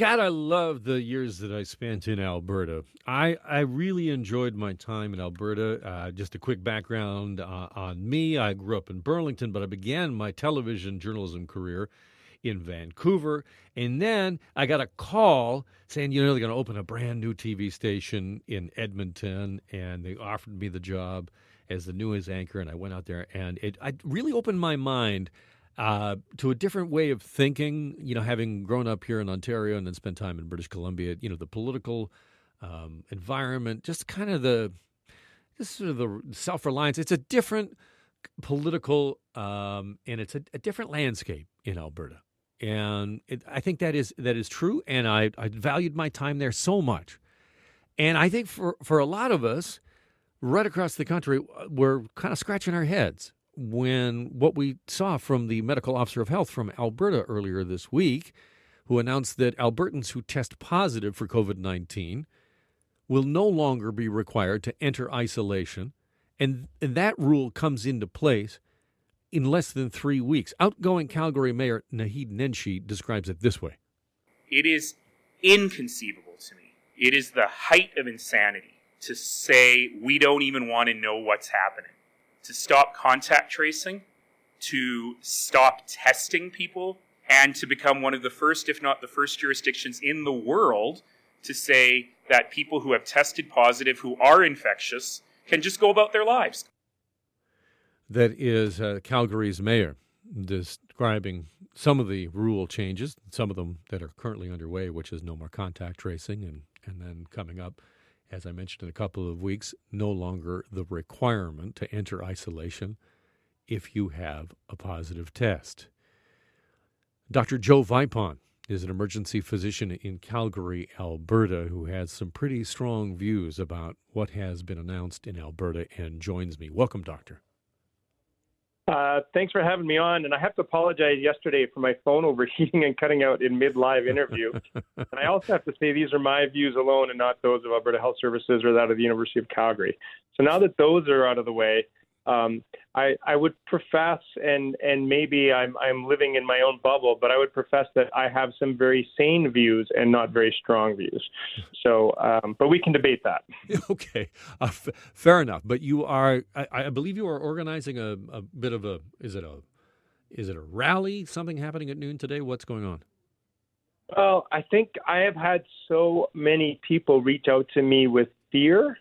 God, I love the years that I spent in Alberta. I, I really enjoyed my time in Alberta. Uh, just a quick background uh, on me I grew up in Burlington, but I began my television journalism career in Vancouver. And then I got a call saying, you know, they're going to open a brand new TV station in Edmonton. And they offered me the job as the news anchor. And I went out there and it I really opened my mind uh, to a different way of thinking. You know, having grown up here in Ontario and then spent time in British Columbia, you know, the political um, environment, just kind of the just sort of the self reliance. It's a different political um, and it's a, a, different landscape in Alberta, and it, I think that is that is true. And I, I valued my time there so much, and I think for for a lot of us. Right across the country, we're kind of scratching our heads when what we saw from the medical officer of health from Alberta earlier this week, who announced that Albertans who test positive for COVID 19 will no longer be required to enter isolation. And, and that rule comes into place in less than three weeks. Outgoing Calgary Mayor Naheed Nenshi describes it this way It is inconceivable to me. It is the height of insanity to say we don't even want to know what's happening to stop contact tracing, to stop testing people, and to become one of the first, if not the first jurisdictions in the world to say that people who have tested positive, who are infectious, can just go about their lives. That is uh, Calgary's mayor describing some of the rule changes, some of them that are currently underway, which is no more contact tracing, and, and then coming up as I mentioned in a couple of weeks, no longer the requirement to enter isolation if you have a positive test. Dr. Joe Vipond is an emergency physician in Calgary, Alberta, who has some pretty strong views about what has been announced in Alberta and joins me. Welcome, Doctor. Uh, thanks for having me on. And I have to apologize yesterday for my phone overheating and cutting out in mid live interview. and I also have to say these are my views alone and not those of Alberta Health Services or that of the University of Calgary. So now that those are out of the way, um, I, I would profess, and and maybe I'm I'm living in my own bubble, but I would profess that I have some very sane views and not very strong views. So, um, but we can debate that. Okay, uh, f- fair enough. But you are, I, I, believe, you are organizing a, a bit of a is it a is it a rally? Something happening at noon today? What's going on? Well, I think I have had so many people reach out to me with fear.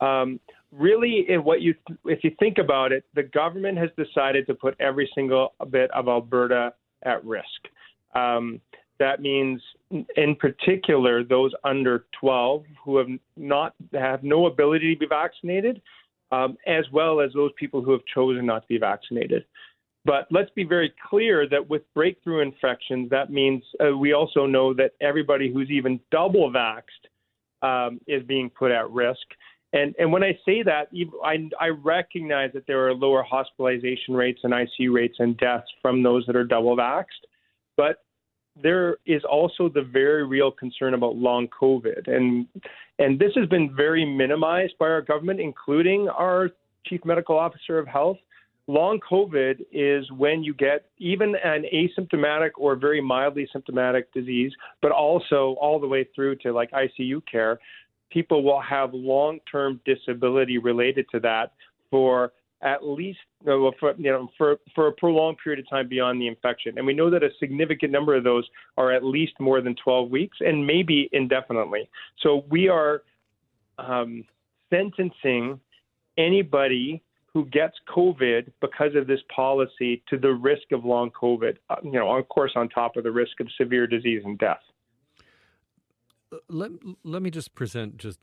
Um, really, if what you if you think about it, the government has decided to put every single bit of Alberta at risk. Um, that means, in particular, those under 12 who have not have no ability to be vaccinated, um, as well as those people who have chosen not to be vaccinated. But let's be very clear that with breakthrough infections, that means uh, we also know that everybody who's even double vaxxed um, is being put at risk. And and when I say that, I, I recognize that there are lower hospitalization rates and ICU rates and deaths from those that are double vaxxed, but there is also the very real concern about long COVID, and and this has been very minimized by our government, including our chief medical officer of health. Long COVID is when you get even an asymptomatic or very mildly symptomatic disease, but also all the way through to like ICU care, people will have long term disability related to that for at least for, you know for for a prolonged period of time beyond the infection. And we know that a significant number of those are at least more than 12 weeks and maybe indefinitely. So we are um, sentencing anybody who gets COVID because of this policy to the risk of long COVID, uh, you know, of course, on top of the risk of severe disease and death let, let me just present just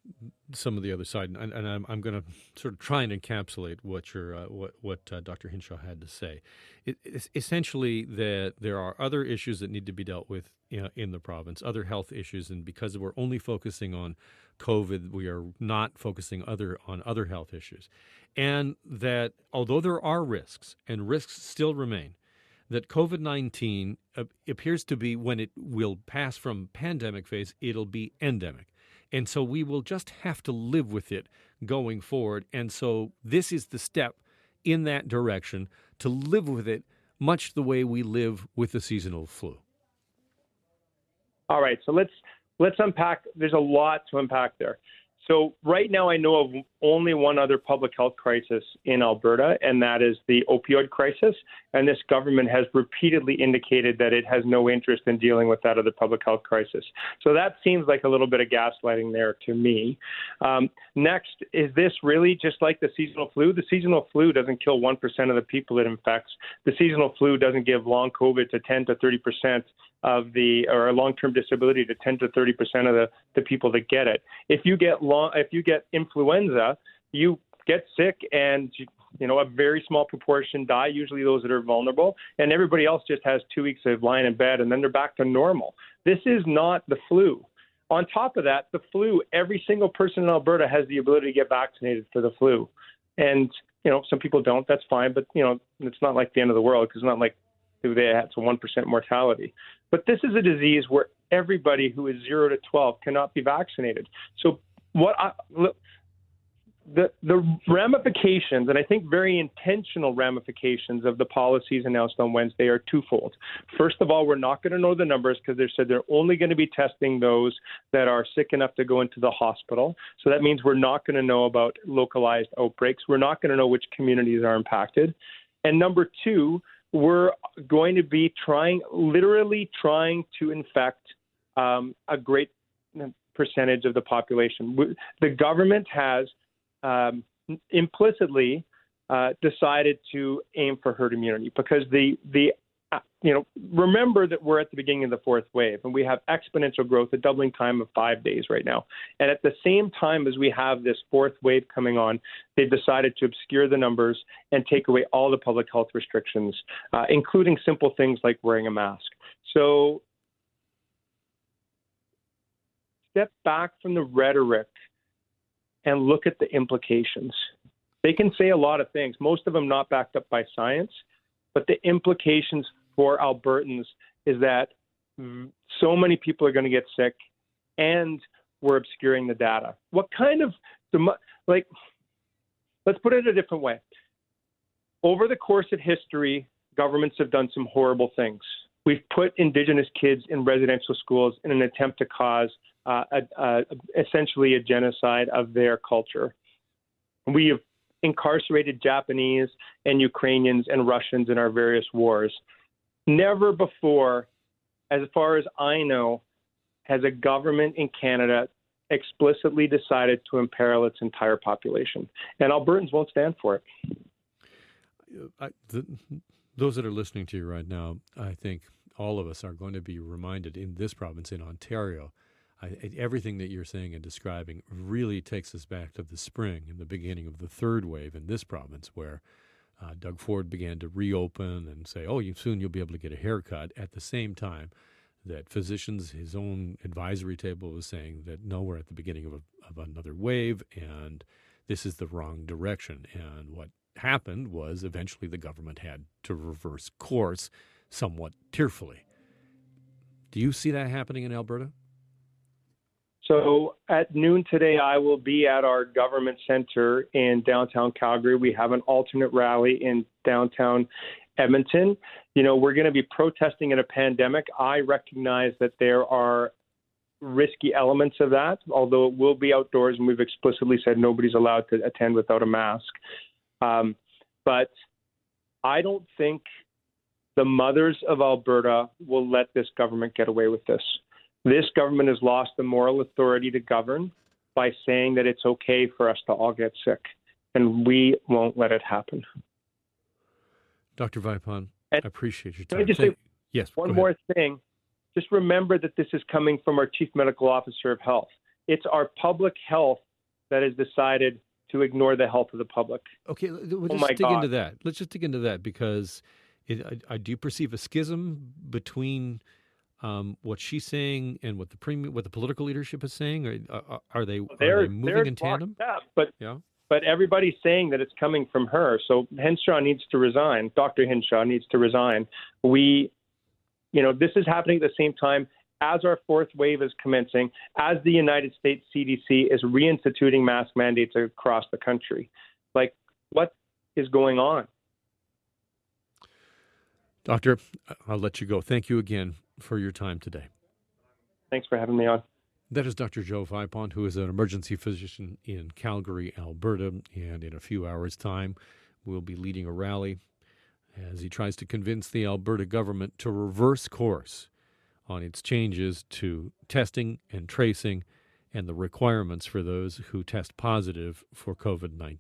some of the other side, and, and I'm, I'm going to sort of try and encapsulate what your uh, what what uh, Dr. Hinshaw had to say. It, it's essentially that there are other issues that need to be dealt with know, in the province, other health issues, and because we're only focusing on COVID, we are not focusing other on other health issues, and that although there are risks and risks still remain that COVID 19 appears to be, when it will pass from pandemic phase, it'll be endemic. And so we will just have to live with it going forward. And so this is the step in that direction to live with it much the way we live with the seasonal flu. All right, so let's let's unpack. There's a lot to unpack there. So right now, I know of only one other public health crisis in Alberta, and that is the opioid crisis. And this government has repeatedly indicated that it has no interest in dealing with that other public health crisis. So that seems like a little bit of gaslighting there to me. Um, next, is this really just like the seasonal flu? The seasonal flu doesn't kill 1% of the people it infects. The seasonal flu doesn't give long COVID to 10 to 30 percent of the or long-term disability to 10 to 30 percent of the, the people that get it. If you get long, if you get influenza, you get sick and you know a very small proportion die. Usually those that are vulnerable, and everybody else just has two weeks of lying in bed and then they're back to normal. This is not the flu. On top of that, the flu. Every single person in Alberta has the ability to get vaccinated for the flu, and you know some people don't. That's fine, but you know it's not like the end of the world because it's not like they had one percent mortality. But this is a disease where everybody who is zero to 12 cannot be vaccinated. So what I, the the ramifications, and I think very intentional ramifications of the policies announced on Wednesday are twofold. First of all, we're not going to know the numbers because they said they're only going to be testing those that are sick enough to go into the hospital. So that means we're not going to know about localized outbreaks. We're not going to know which communities are impacted. And number two, we're going to be trying, literally trying to infect um, a great percentage of the population. The government has um, implicitly uh, decided to aim for herd immunity because the the uh, you know remember that we're at the beginning of the fourth wave and we have exponential growth, a doubling time of five days right now. And at the same time as we have this fourth wave coming on, they've decided to obscure the numbers and take away all the public health restrictions, uh, including simple things like wearing a mask. So step back from the rhetoric and look at the implications. They can say a lot of things, most of them not backed up by science, but the implications for Albertans is that so many people are going to get sick and we're obscuring the data. What kind of, like, let's put it a different way. Over the course of history, governments have done some horrible things. We've put Indigenous kids in residential schools in an attempt to cause uh, a, a, essentially a genocide of their culture. We have incarcerated Japanese and Ukrainians and Russians in our various wars. Never before, as far as I know, has a government in Canada explicitly decided to imperil its entire population. And Albertans won't stand for it. I, the, those that are listening to you right now, I think all of us are going to be reminded in this province, in Ontario, I, everything that you're saying and describing really takes us back to the spring and the beginning of the third wave in this province, where uh, Doug Ford began to reopen and say, "Oh, you, soon you'll be able to get a haircut." At the same time, that physicians, his own advisory table was saying that no, we're at the beginning of, a, of another wave, and this is the wrong direction. And what happened was eventually the government had to reverse course, somewhat tearfully. Do you see that happening in Alberta? So at noon today, I will be at our government center in downtown Calgary. We have an alternate rally in downtown Edmonton. You know, we're going to be protesting in a pandemic. I recognize that there are risky elements of that, although it will be outdoors, and we've explicitly said nobody's allowed to attend without a mask. Um, but I don't think the mothers of Alberta will let this government get away with this. This government has lost the moral authority to govern by saying that it's okay for us to all get sick, and we won't let it happen. Dr. Vipond, I appreciate your time. just say yes, one more thing. Just remember that this is coming from our Chief Medical Officer of Health. It's our public health that has decided to ignore the health of the public. Okay, we'll oh just dig God. into that. Let's just dig into that because it, I, I do perceive a schism between – um, what she's saying and what the premium, what the political leadership is saying? Are, are, are they, are they moving in tandem? Up, but yeah. But everybody's saying that it's coming from her. So Hinshaw needs to resign. Dr. Hinshaw needs to resign. We, you know, this is happening at the same time as our fourth wave is commencing, as the United States CDC is reinstituting mask mandates across the country. Like, what is going on? Doctor, I'll let you go. Thank you again for your time today. Thanks for having me on. That is Dr. Joe Vipond, who is an emergency physician in Calgary, Alberta. And in a few hours' time, will be leading a rally as he tries to convince the Alberta government to reverse course on its changes to testing and tracing and the requirements for those who test positive for COVID 19.